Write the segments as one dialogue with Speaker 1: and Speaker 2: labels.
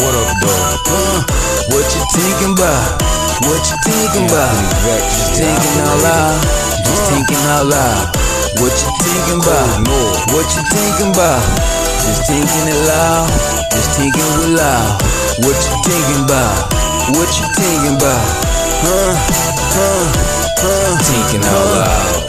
Speaker 1: What up, dog? Uh, what you thinking about? What you thinking about? Just thinking out loud. Just thinking out loud. What you thinking about? What you thinking about? Just thinking it loud. Just thinking it loud. What you thinking about? What you thinking about? Thinking out loud.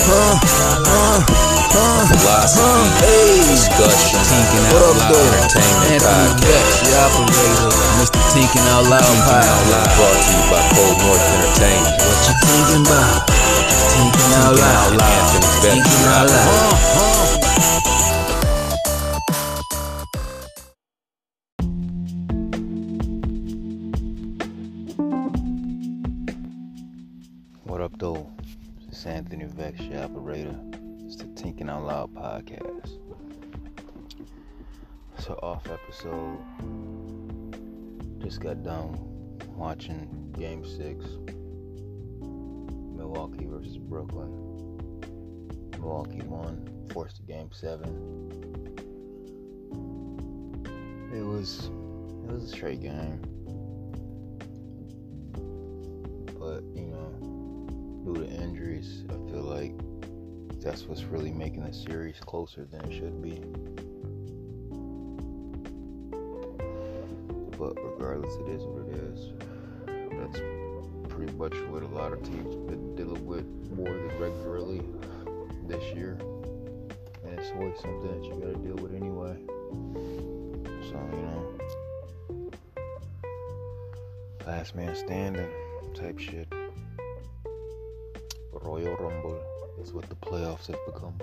Speaker 2: Philosophy, discussion,
Speaker 1: out
Speaker 2: up,
Speaker 1: loud.
Speaker 2: Entertainment podcast.
Speaker 1: Beck, operator. Mr. Thinking Out Loud
Speaker 2: Thinking Out
Speaker 1: podcast.
Speaker 2: Loud, brought to you by Cold North Entertainment.
Speaker 1: What you thinking about? Out loud.
Speaker 2: Out Loud. Anthony Beck,
Speaker 1: Thinking out loud.
Speaker 3: So, off episode. Just got done watching Game 6 Milwaukee versus Brooklyn. Milwaukee won, forced to Game 7. It was, it was a straight game. But, you know, due to injuries, I feel like that's what's really making the series closer than it should be. But regardless, it is what it is. That's pretty much what a lot of teams have been dealing with more than regularly this year. And it's always something that you gotta deal with anyway. So, you know, last man standing type shit. Royal Rumble is what the playoffs have become.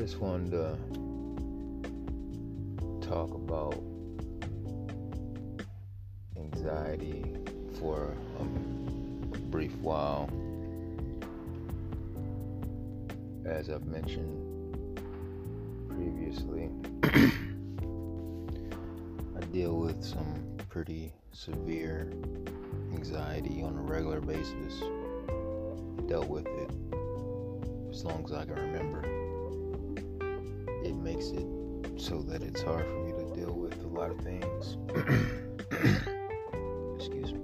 Speaker 3: Just wanted to talk about anxiety for a brief while. As I've mentioned previously, I deal with some pretty severe anxiety on a regular basis. Dealt with it as long as I can remember. It makes it so that it's hard for me to deal with a lot of things. Excuse me.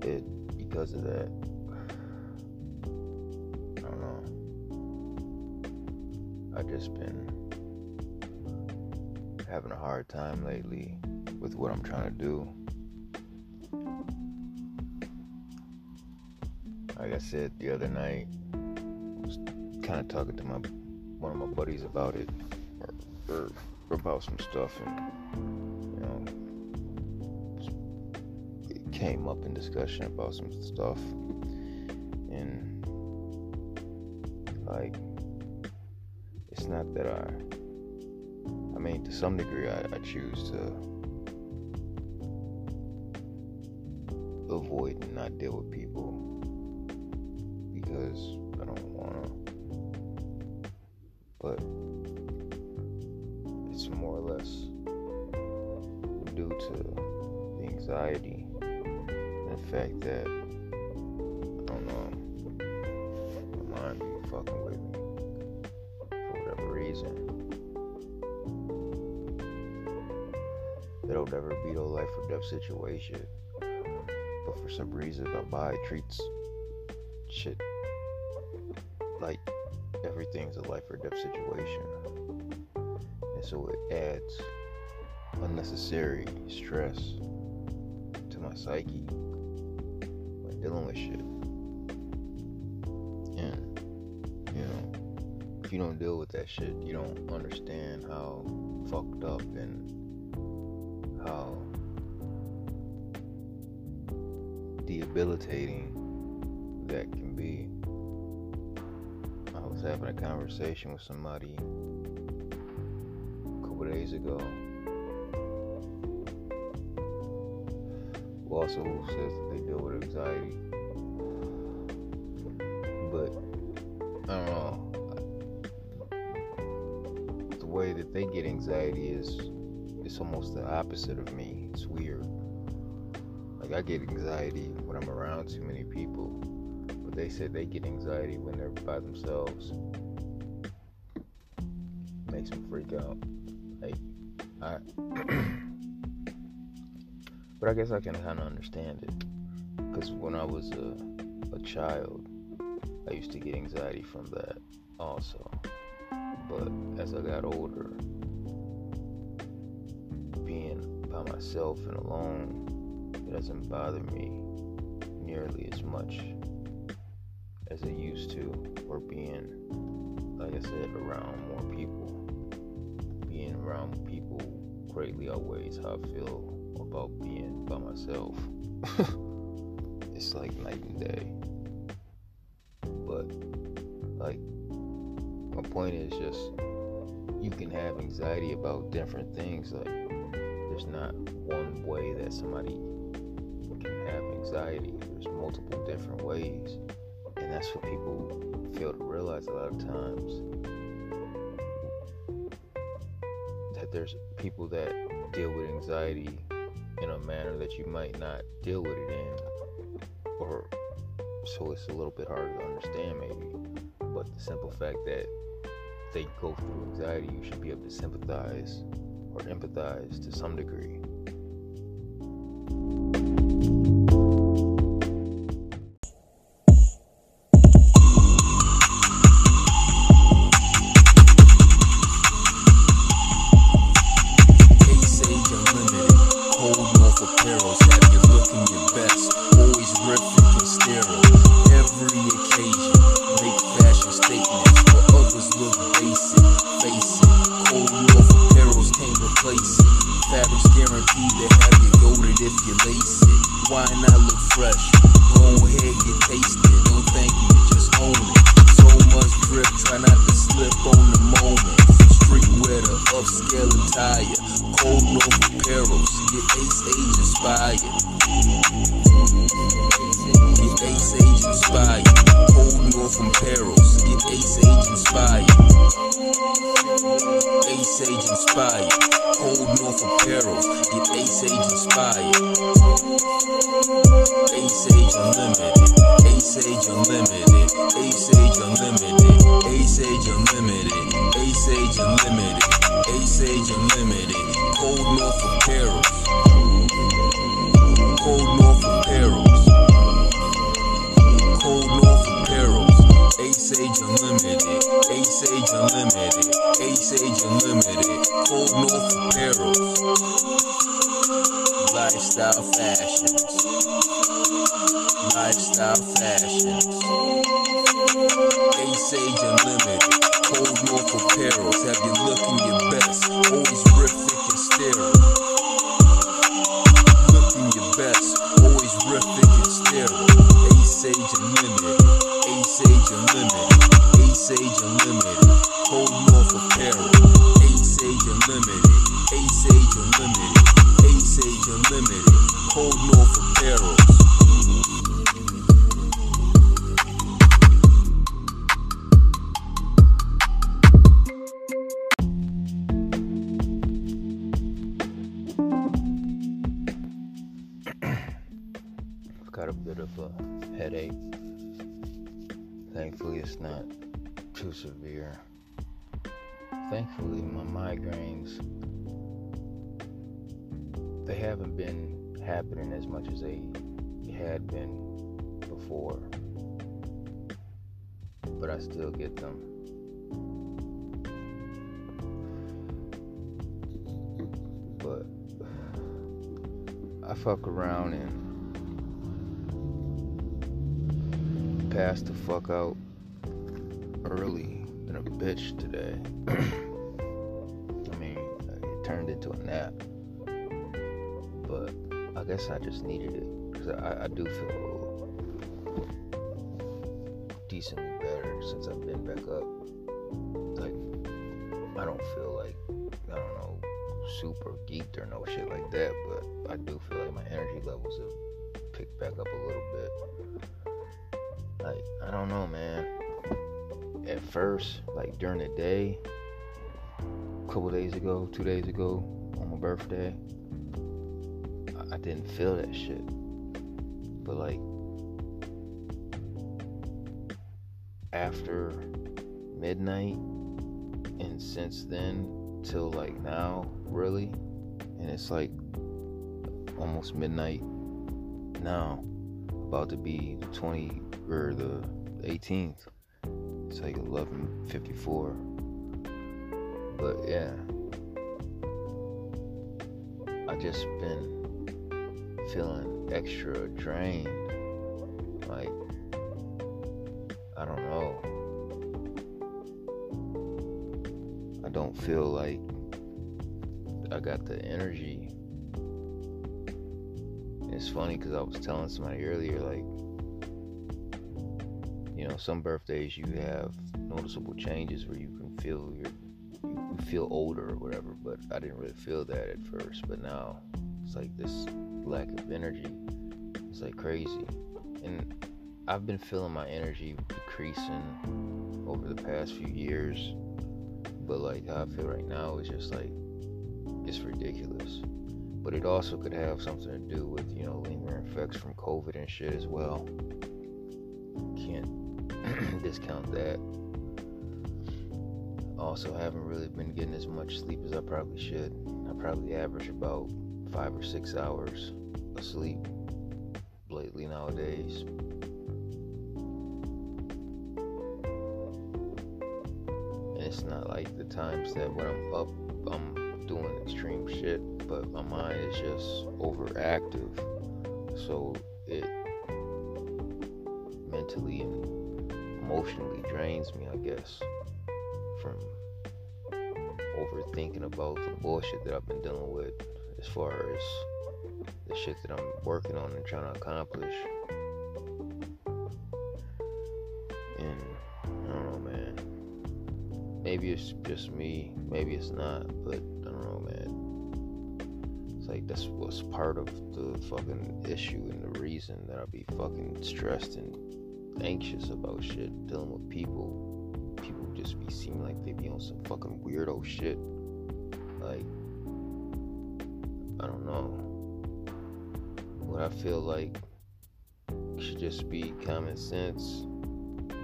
Speaker 3: It because of that. I don't know. I just been having a hard time lately with what I'm trying to do. Like I said the other night, kind of talking to my one of my buddies about it, or, or about some stuff, and you know, it came up in discussion about some stuff, and like it's not that I I mean to some degree I, I choose to avoid and not deal with people fact that I don't know my mind be fucking with me for whatever reason. It'll never be no life or death situation. But for some reason my mind treats shit like everything's a life or death situation. And so it adds unnecessary stress to my psyche dealing with shit. And you know, if you don't deal with that shit, you don't understand how fucked up and how debilitating that can be. I was having a conversation with somebody a couple days ago also says that they deal with anxiety. But I don't know. The way that they get anxiety is it's almost the opposite of me. It's weird. Like I get anxiety when I'm around too many people, but they said they get anxiety when they're by themselves. Makes them freak out. Like I, but I guess I can kind of understand it, because when I was a a child, I used to get anxiety from that also. But as I got older, being by myself and alone, it doesn't bother me nearly as much as it used to, or being, like I said, around more people. Being around people greatly outweighs how I feel about being by myself. it's like night and day. But, like, my point is just you can have anxiety about different things. Like, there's not one way that somebody can have anxiety, there's multiple different ways. And that's what people fail to realize a lot of times. That there's people that deal with anxiety in a manner that you might not deal with it in, or so it's a little bit harder to understand, maybe. But the simple fact that they go through anxiety, you should be able to sympathize or empathize to some degree.
Speaker 1: North apparels, get Ace Age inspired. Get Ace Age inspired. Cold North apparels, get Ace Age inspired. Ace Age inspired. Cold North apparels, get Ace Age inspired. Ace Age Unlimited, Ace Age Unlimited, Ace Age Unlimited, Ace Age Unlimited, Ace Age Unlimited, Ace Age Unlimited, Cold North Apparels, Cold Unlimited, Ace Age Unlimited, Ace Age Unlimited, Cold North Apparels, Lifestyle Fashions. Lifestyle fashions. Ace Age Unlimited. Cold North apparels. Have you looking your best. Always rip thick and sterile.
Speaker 3: I fuck around and passed the fuck out early than a bitch today. I mean, it turned into a nap. But I guess I just needed it because I, I do feel decently better since I've been back up. Like, I don't feel like, I don't know, super geeked or no shit like that, but I do feel like my energy levels have picked back up a little bit like I don't know, man. At first, like during the day, a couple days ago, two days ago, on my birthday, I, didn't feel that shit. But like after midnight and since then till like now, really, and it's like almost midnight now, about to be the 20 or the 18th. It's like 11:54. But yeah, I just been feeling extra drained. Like I don't know. I don't feel like I got the energy. It's funny because I was telling somebody earlier, like, you know, some birthdays you have noticeable changes where you can feel your you feel older or whatever, but I didn't really feel that at first. But now it's like this lack of energy. It's like crazy. And I've been feeling my energy decreasing over the past few years. But like how I feel right now is just like it's ridiculous. But it also could have something to do with, you know, lingering effects from COVID and shit as well. Can't discount that. Also, haven't really been getting as much sleep as I probably should. I probably average about five or six hours of sleep lately nowadays. It's not like the times that when I'm up, I'm doing extreme shit, but my mind is just overactive. So it mentally and emotionally drains me, I guess, from overthinking about the bullshit that I've been dealing with as far as the shit that I'm working on and trying to accomplish. Maybe it's just me, maybe it's not, but I don't know, man. It's like that's what's part of the fucking issue and the reason that I be fucking stressed and anxious about shit, dealing with people. People just be seeming like they be on some fucking weirdo shit. Like, I don't know. What I feel like should just be common sense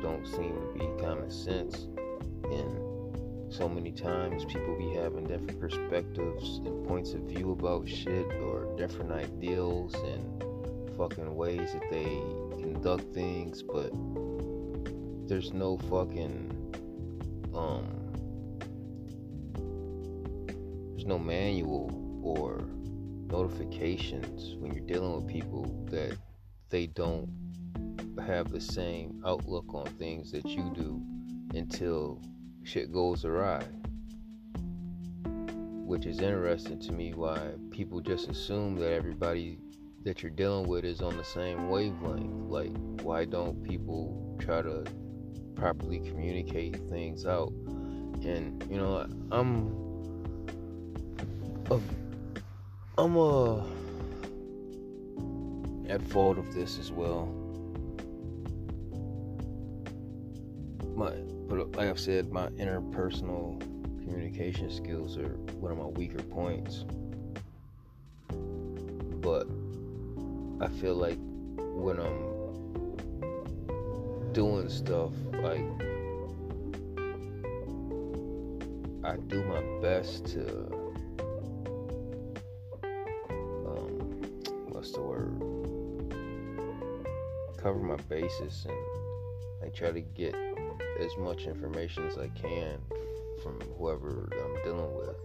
Speaker 3: don't seem to be common sense. And so many times people be having different perspectives and points of view about shit or different ideals and fucking ways that they conduct things, but there's no fucking um there's no manual or notifications when you're dealing with people that they don't have the same outlook on things that you do until shit goes awry. Which is interesting to me why people just assume that everybody that you're dealing with is on the same wavelength. Like, why don't people try to properly communicate things out? And, you know, I'm. A, I'm a. At fault of this as well. My, but like I've said, my interpersonal communication skills are one of my weaker points. But I feel like when I'm doing stuff, like I do my best to um, what's the word? Cover my bases and I try to get as much information as I can from whoever I'm dealing with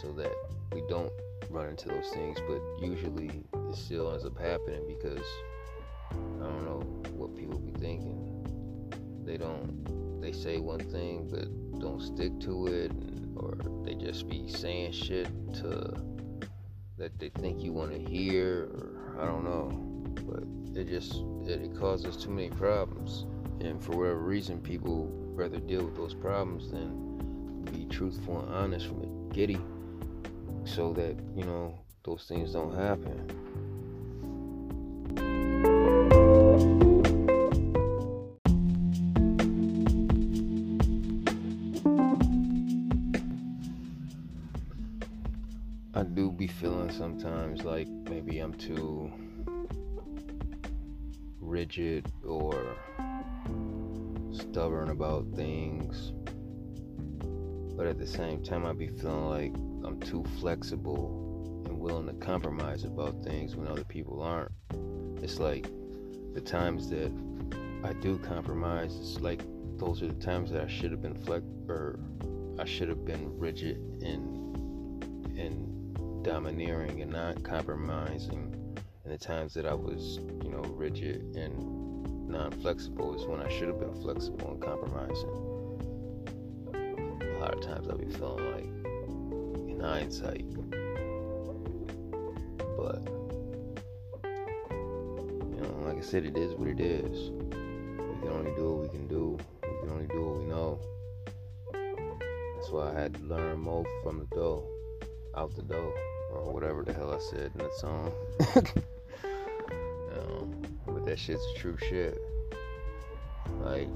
Speaker 3: so that we don't run into those things but usually it still ends up happening because I don't know what people be thinking. They don't they say one thing but don't stick to it or they just be saying shit to that they think you want to hear or I don't know. But it just it, it causes too many problems and for whatever reason people rather deal with those problems than be truthful and honest from the giddy so that you know those things don't happen. I do be feeling sometimes like maybe I'm too rigid or stubborn about things. But at the same time, I'd be feeling like I'm too flexible and willing to compromise about things when other people aren't. It's like the times that I do compromise, it's like those are the times that I should have been flex or I should have been rigid and and domineering and not compromising. And the times that I was, you know, rigid and non-flexible is when I should have been flexible and compromising. A lot of times I'll be feeling like, in hindsight, but you know, like I said, it is what it is. We can only do what we can do. We can only do what we know. That's why I had to learn more from the dough, out the dough, or whatever the hell I said in that song. that shit's true shit. Like,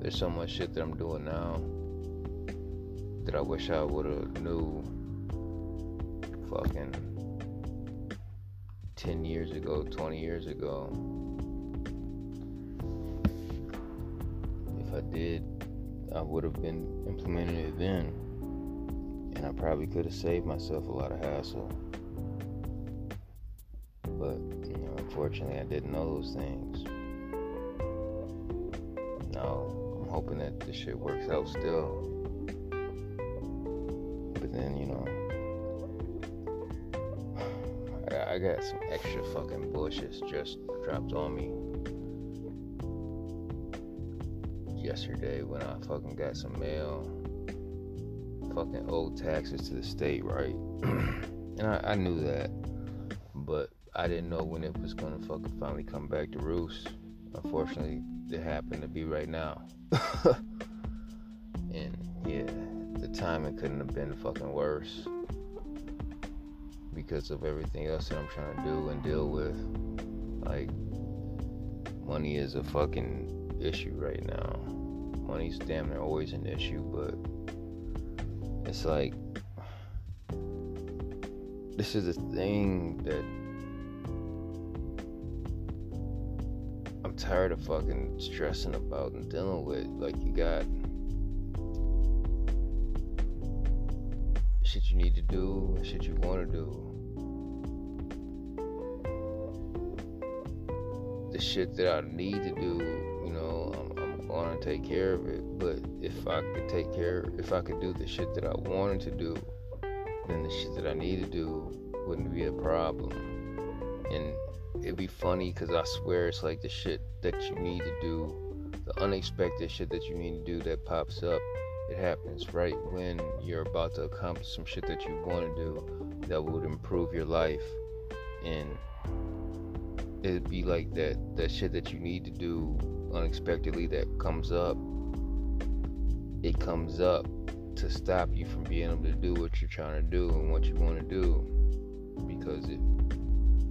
Speaker 3: there's so much shit that I'm doing now that I wish I would have knew fucking 10 years ago, 20 years ago. If I did, I would have been implementing it then. And I probably could have saved myself a lot of hassle. But, unfortunately, I didn't know those things. Now, I'm hoping that this shit works out still. But then, you know, I, I got some extra fucking bullshit just dropped on me yesterday when I fucking got some mail. Fucking owed taxes to the state, right? and I, I knew that, I didn't know when it was gonna fucking finally come back to roost. Unfortunately, it happened to be right now. and yeah, the timing couldn't have been fucking worse because of everything else that I'm trying to do and deal with. Like, money is a fucking issue right now. Money's damn near always an issue, but it's like, this is a thing that tired of fucking stressing about and dealing with. Like, you got shit you need to do, shit you want to do. The shit that I need to do, you know, I'm, I'm going to take care of it. But if I could take care, if I could do the shit that I wanted to do, then the shit that I need to do wouldn't be a problem. And it'd be funny because I swear it's like the shit that you need to do, the unexpected shit that you need to do that pops up it happens right when you're about to accomplish some shit that you want to do that would improve your life. And it'd be like that that shit that you need to do unexpectedly that comes up it comes up to stop you from being able to do what you're trying to do and what you want to do. Because it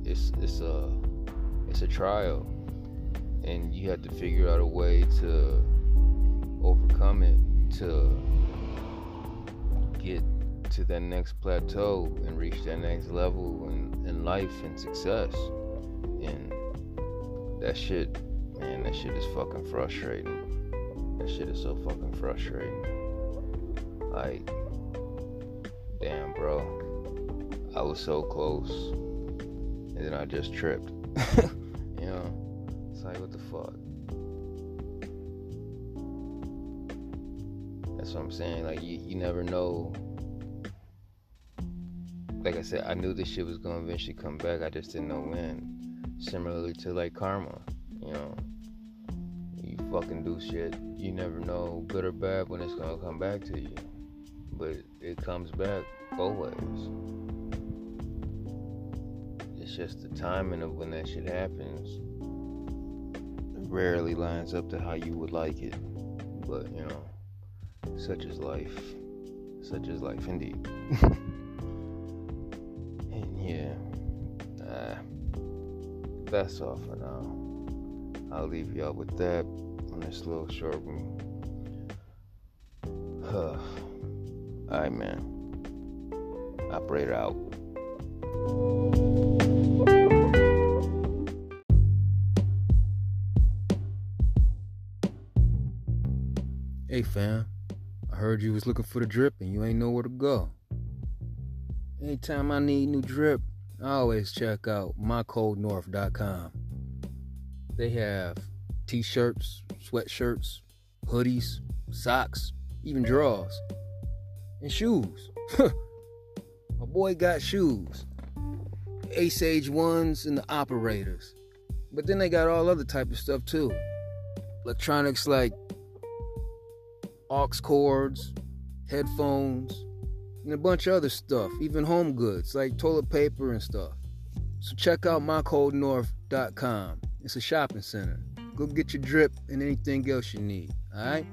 Speaker 3: it's it's a it's a trial and you have to figure out a way to overcome it to get to that next plateau and reach that next level in, in life and success. And that shit, man, that shit is fucking frustrating. That shit is so fucking frustrating. Like, damn, bro. I was so close. And then I just tripped. like, what the fuck? That's what I'm saying. Like you, you never know. Like I said, I knew this shit was gonna eventually come back. I just didn't know when. Similarly to like karma, you know. You fucking do shit. You never know, good or bad, when it's gonna come back to you. But it comes back always. It's just the timing of when that shit happens. Rarely lines up to how you would like it. But you know. Such is life. Such is life indeed. and yeah, uh, that's all for now. I'll leave y'all with that on this little short one. Alright, man. Operator out. Hey fam, I heard you was looking for the drip and you ain't know where to go. Anytime I need new drip, I always check out mycoldnorth.com. They have t-shirts, sweatshirts, hoodies, socks, even drawers, and shoes. My boy got shoes. Ace Age ones and the operators. But then they got all other type of stuff too. Electronics like aux cords, headphones, and a bunch of other stuff, even home goods like toilet paper and stuff. So check out mycoldnorth.com. It's a shopping center. Go get your drip and anything else you need. All right?